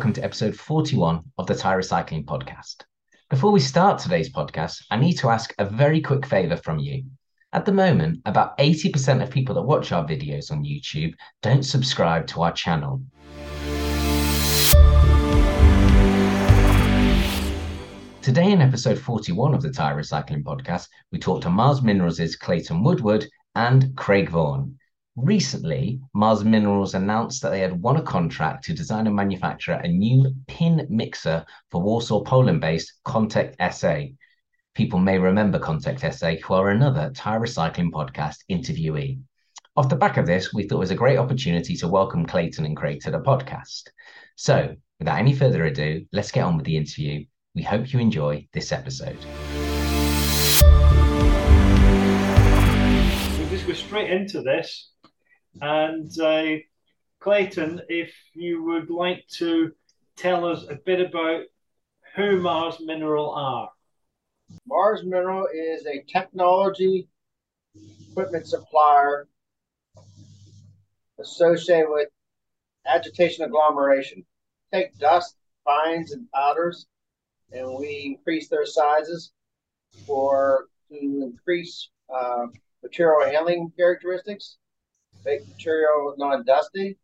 welcome to episode 41 of the Tire Recycling Podcast. Before we start today's podcast, I need to ask a very quick favor from you. At the moment, about 80% of people that watch our videos on YouTube don't subscribe to our channel. Today, in episode 41 of the Tire Recycling Podcast, we talk to Mars Minerals' Clayton Woodward and Craig Vaughan. Recently, Mars Minerals announced that they had won a contract to design and manufacture a new pin mixer for Warsaw, Poland based Contec SA. People may remember Contec SA, who are another tire recycling podcast interviewee. Off the back of this, we thought it was a great opportunity to welcome Clayton and Craig to the podcast. So, without any further ado, let's get on with the interview. We hope you enjoy this episode. We'll just go straight into this. And uh, Clayton, if you would like to tell us a bit about who Mars Mineral are. Mars Mineral is a technology equipment supplier associated with agitation agglomeration. Take dust, fines, and powders, and we increase their sizes for to increase uh, material handling characteristics make material non-dusty,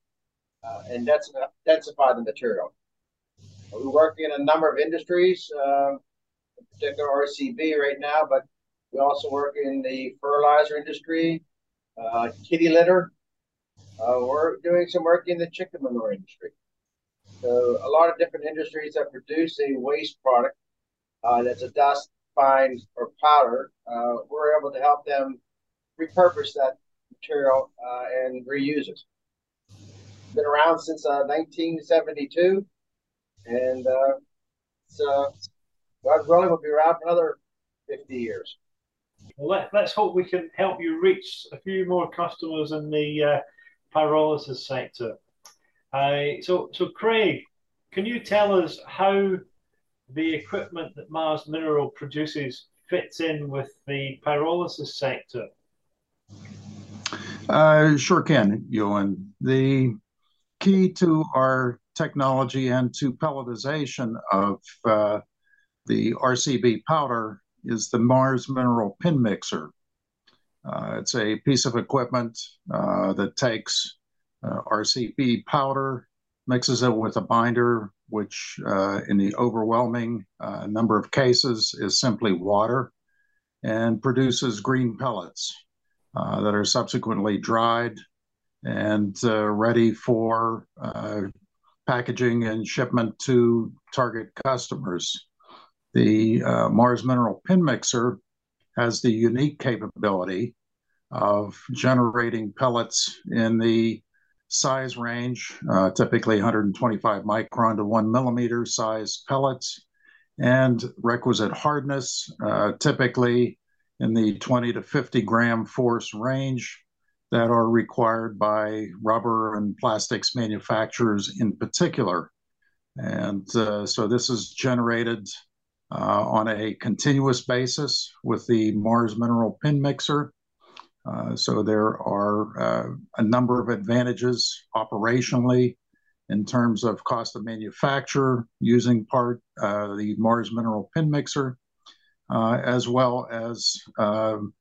uh, and densify the material. We work in a number of industries, uh, in particular RCB right now, but we also work in the fertilizer industry, uh, kitty litter. Uh, we're doing some work in the chicken manure industry. So a lot of different industries that produce a waste product uh, that's a dust, fine, or powder. Uh, we're able to help them repurpose that material uh, and reuse it. Been around since 1972, uh, and so God willing, will be around for another 50 years. Well, let, us hope we can help you reach a few more customers in the uh, pyrolysis sector. Uh, so, so Craig, can you tell us how the equipment that Mars Mineral produces fits in with the pyrolysis sector? Uh, sure can, Ewan. The key to our technology and to pelletization of uh, the RCB powder is the Mars Mineral Pin Mixer. Uh, it's a piece of equipment uh, that takes uh, RCB powder, mixes it with a binder, which uh, in the overwhelming number of cases is simply water, and produces green pellets. Uh, that are subsequently dried and uh, ready for uh, packaging and shipment to target customers. The Mars Mineral Pin Mixer has the unique capability of generating pellets in the size range, typically 125 micron to 1 millimeter size pellets, and requisite hardness, typically in the 20 to 50 gram force range that are required by rubber and plastics manufacturers in particular. And uh, so this is generated uh, on a continuous basis with the Mars Mineral Pin Mixer. Uh, so there are uh, a number of advantages operationally in terms of cost of manufacture using part uh, the Mars Mineral Pin Mixer as well as um,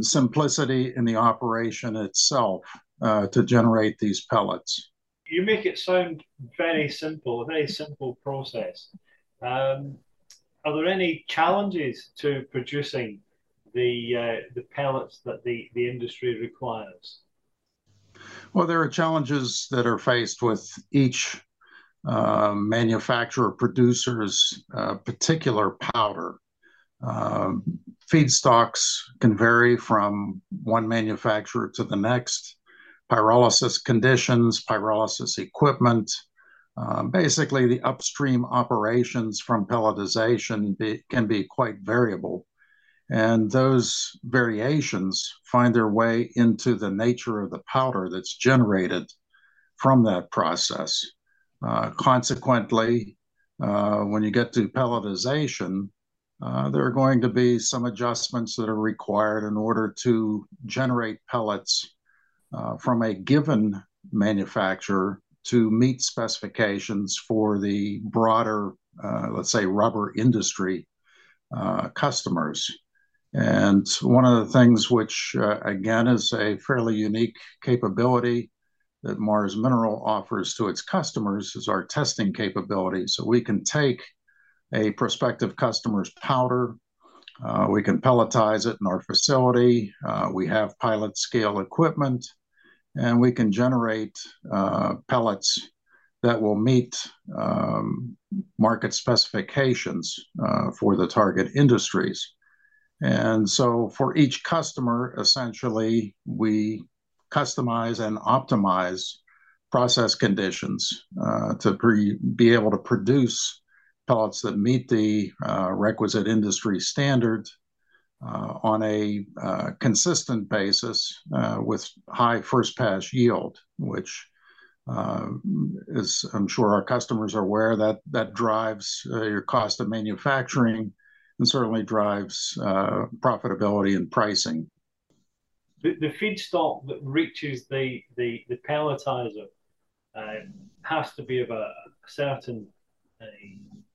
simplicity in the operation itself uh, to generate these pellets. You make it sound very simple, a very simple process. Um, are there any challenges to producing the uh, the pellets that the, the industry requires? Well, there are challenges that are faced with each uh, manufacturer producer's uh, particular powder. Um, feedstocks can vary from one manufacturer to the next. Pyrolysis conditions, pyrolysis equipment, um, basically the upstream operations from pelletization can be quite variable. And those variations find their way into the nature of the powder that's generated from that process. Uh, consequently, uh, when you get to pelletization, uh, there are going to be some adjustments that are required in order to generate pellets uh, from a given manufacturer to meet specifications for the broader, uh, let's say, rubber industry uh, customers. And one of the things which, uh, again, is a fairly unique capability that Mars Mineral offers to its customers is our testing capability. So we can take a prospective customer's powder, uh, we can pelletize it in our facility. Uh, we have pilot scale equipment, and we can generate uh, pellets that will meet um, market specifications for the target industries. And so for each customer, essentially, we customize and optimize process conditions to be able to produce pellets that meet the uh, requisite industry standard uh, on a uh, consistent basis with high first pass yield, which is, I'm sure our customers are aware that that drives your cost of manufacturing and certainly drives profitability and pricing. The, feedstock that reaches the, pelletizer um, has to be of a, certain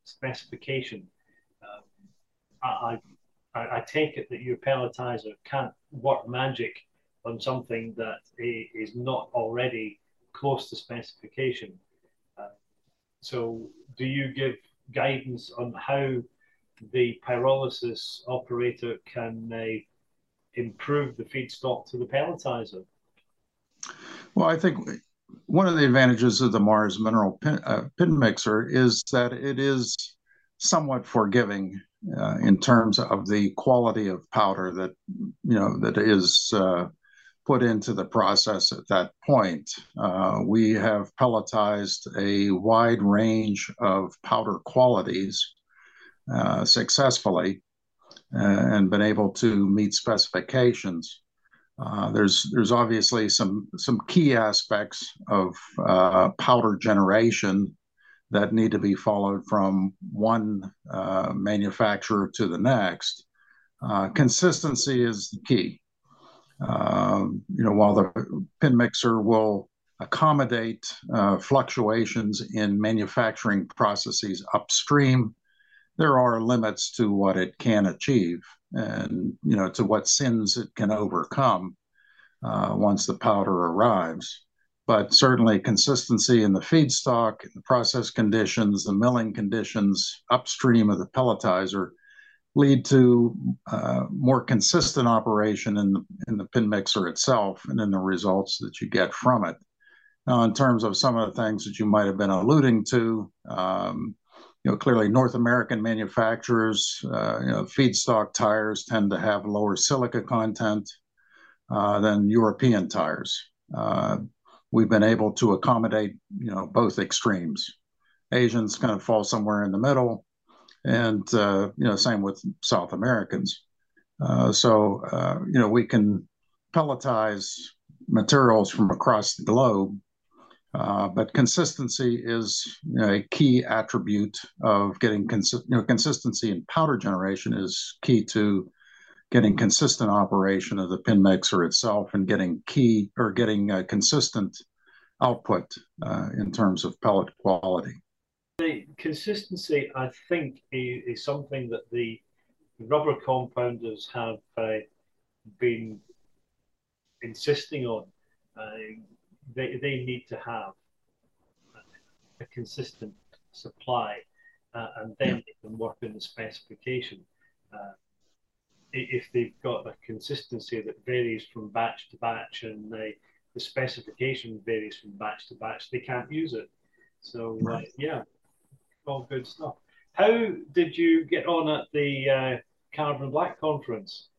specification. Um, I, I, I, take it that your pelletizer can't work magic on something that is not already close to specification. Uh, so, do you give guidance on how the pyrolysis operator can uh, improve the feedstock to the pelletizer? Well, I think one of the advantages of the Mars mineral pin, uh, pin mixer is that it is somewhat forgiving uh, in terms of the quality of powder that you know that is uh, put into the process at that point. Uh, we have pelletized a wide range of powder qualities uh, successfully, uh, and been able to meet specifications. Uh, there's there's obviously some some key aspects of uh, powder generation that need to be followed from one uh, manufacturer to the next. Uh, consistency is the key. Um, you know, while the pin mixer will accommodate uh, fluctuations in manufacturing processes upstream, there are limits to what it can achieve and you know to what sins it can overcome uh, once the powder arrives. But certainly consistency in the feedstock the process conditions the milling conditions upstream of the pelletizer lead to uh, more consistent operation in the, in the pin mixer itself and in the results that you get from it. Now in terms of some of the things that you might have been alluding to um, you know, clearly North American manufacturers, uh, you know, feedstock tires tend to have lower silica content uh, than European tires. Uh, we've been able to accommodate, you know, both extremes. Asians kind of fall somewhere in the middle, and uh, you know, same with South Americans. Uh, so, uh, you know, we can pelletize materials from across the globe uh, but consistency is you know, a key attribute of getting consi- you know, consistency in powder generation is key to getting consistent operation of the pin mixer itself and getting key or getting consistent output uh, in terms of pellet quality. The consistency, I think, is, is something that the rubber compounders have uh, been insisting on. Uh, they, they need to have a consistent supply uh, and then they can work in the specification. Uh, if they've got a consistency that varies from batch to batch and the, the specification varies from batch to batch, they can't use it. So, uh, yeah, all good stuff. How did you get on at the uh, Carbon Black conference?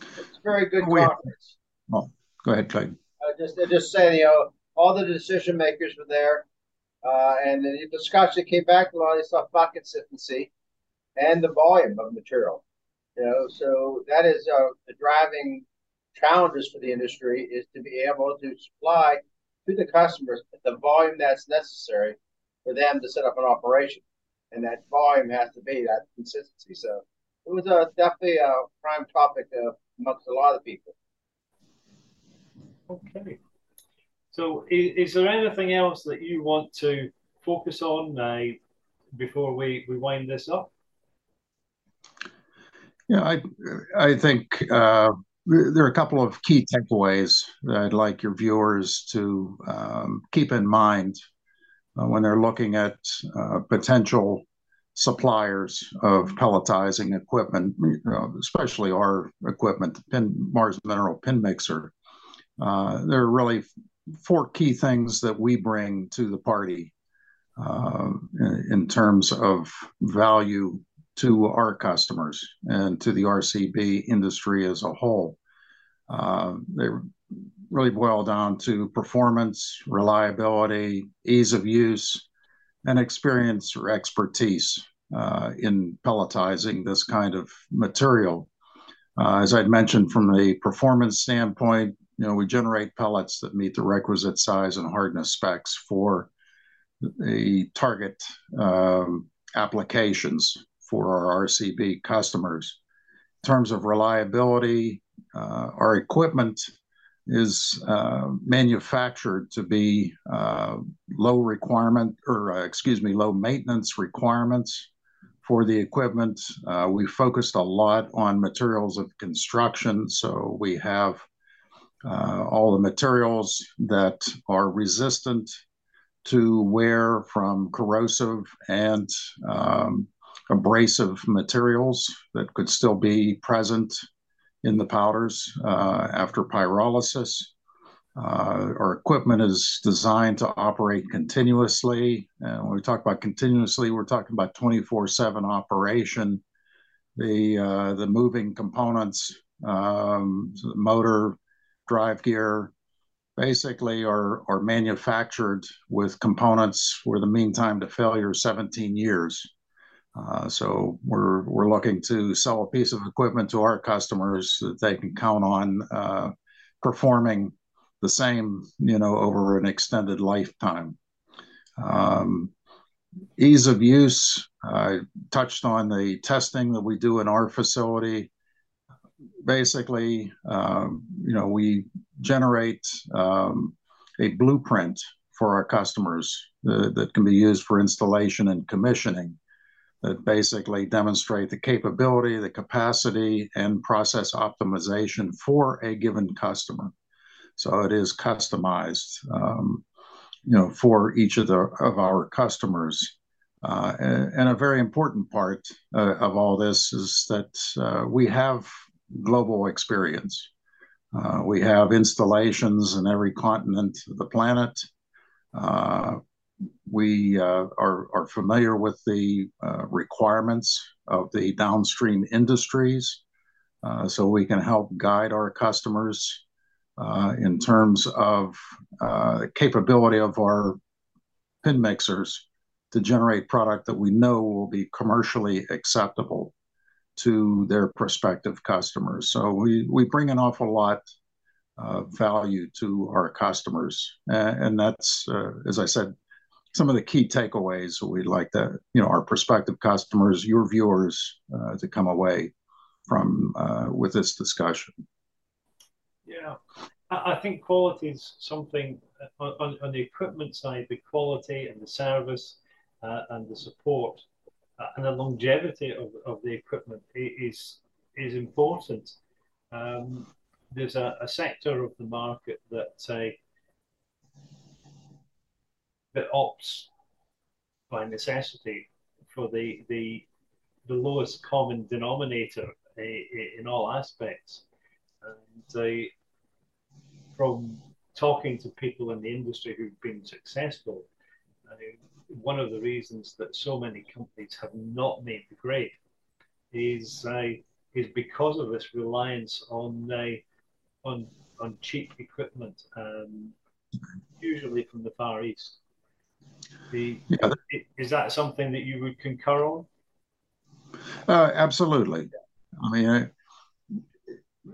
It's a very good conference. Oh, go ahead, Craig just just saying, you know, all the decision makers were there, uh, and the discussion came back a lot of stuff about consistency and the volume of material. You know, so that is uh, the driving challenges for the industry is to be able to supply to the customers the volume that's necessary for them to set up an operation, and that volume has to be that consistency. So it was a, definitely a prime topic uh, amongst a lot of people. Okay. So, is, is there anything else that you want to focus on uh, before we, we wind this up? Yeah, I I think uh, there are a couple of key takeaways that I'd like your viewers to um, keep in mind uh, when they're looking at uh, potential suppliers of pelletizing equipment, you know, especially our equipment, the pin, Mars Mineral Pin Mixer. Uh, there are really four key things that we bring to the party uh, in, terms of value to our customers and to the RCB industry as a whole. Uh, they really boil down to performance, reliability, ease of use, and experience or expertise in pelletizing this kind of material. As I'd mentioned, from the performance standpoint, you know, we generate pellets that meet the requisite size and hardness specs for the target um, applications for our RCB customers. In terms of reliability, uh, our equipment is uh, manufactured to be uh, low requirement or, excuse me, low maintenance requirements for the equipment. We focused a lot on materials of construction, so we have all the materials that are resistant to wear from corrosive and um, abrasive materials that could still be present in the powders uh, after pyrolysis. Uh, our equipment is designed to operate continuously. And when we talk about continuously, we're talking about 24/7 operation. The uh, the moving components, um, the motor, drive gear, basically are manufactured with components where the mean time to failure is 17 years. Uh, so we're we're looking to sell a piece of equipment to our customers that they can count on uh, performing the same, you know, over an extended lifetime. Um, ease of use. I touched on the testing that we do in our facility. Basically, um, you know, we generate um, a blueprint for our customers uh, that can be used for installation and commissioning that basically demonstrate the capability, the capacity, and process optimization for a given customer. So it is customized, um, you know, for each of the of our customers. Uh, and, and, a very important part uh, of all this is that uh, we have global experience. Uh, we have installations in every continent of the planet. Uh, we uh, are, are familiar with the uh, requirements of the downstream industries, uh, so we can help guide our customers uh, in terms of uh, capability of our pin mixers to generate product that we know will be commercially acceptable to their prospective customers. So we, we bring an awful lot of value to our customers. and that's, uh, as I said, some of the key takeaways we'd like to, you know, our prospective customers, your viewers, uh, to come away from uh, with this discussion? Yeah, I, think quality is something on, the equipment side, the quality and the service and the support and the longevity of, of the equipment is is important. Um, there's a, a, sector of the market that uh, that opts by necessity for the the the lowest common denominator in all aspects. And uh, from talking to people in the industry who've been successful, uh, one of the reasons that so many companies have not made the grade is uh, is because of this reliance on uh, on on cheap equipment, um, usually from the Far East. The, yeah. Is that something that you would concur on? Uh, absolutely. I mean, I,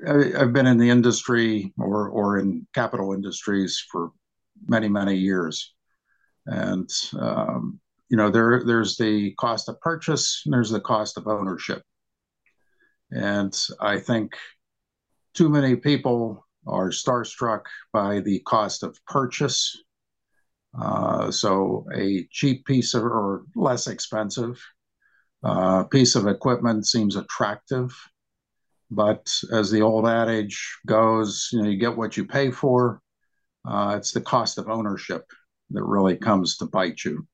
I, have been in the industry or, or in capital industries for many, many years. And, um, you know, there, there's the cost of purchase and there's the cost of ownership. And I think too many people are starstruck by the cost of purchase. Uh, so a cheap piece of, or less expensive uh, piece of equipment seems attractive. But as the old adage goes, you know, you get what you pay for. Uh, it's the cost of ownership that really comes to bite you.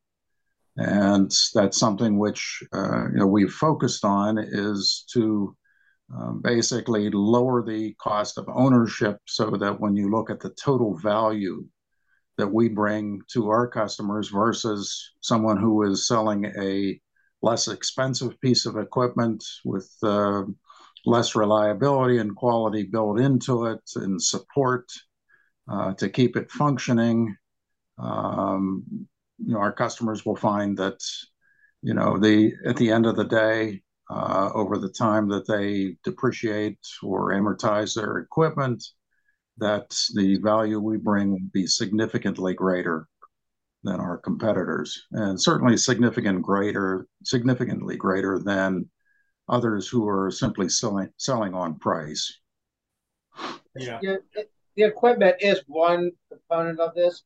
And that's something which uh, you know we've focused on is to um, basically lower the cost of ownership so that when you look at the total value that we bring to our customers versus someone who is selling a less expensive piece of equipment with uh, less reliability and quality built into it and support uh, to keep it functioning. Um, you know, our customers will find that, you know, the at the end of the day, uh, over the time that they depreciate or amortize their equipment, that the value we bring will be significantly greater than our competitors, and certainly significant greater, significantly greater than others who are simply selling selling on price. Yeah. yeah the equipment is one component of this,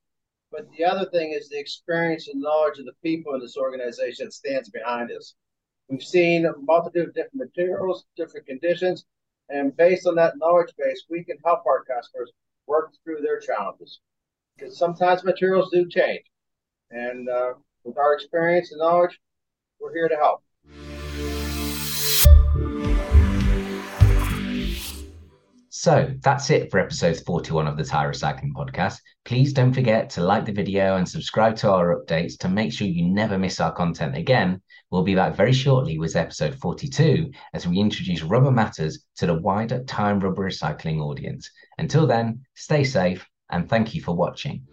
but the other thing is the experience and knowledge of the people in this organization that stands behind us. We've seen a multitude of different materials, different conditions, and based on that knowledge base, we can help our customers work through their challenges. Because sometimes materials do change. And uh, with our experience and knowledge, we're here to help. So that's it for episode 41 of the Tire Recycling Podcast. Please don't forget to like the video and subscribe to our updates to make sure you never miss our content again. We'll be back very shortly with episode 42 as we introduce Rubber Matters to the wider time rubber recycling audience. Until then, stay safe and thank you for watching.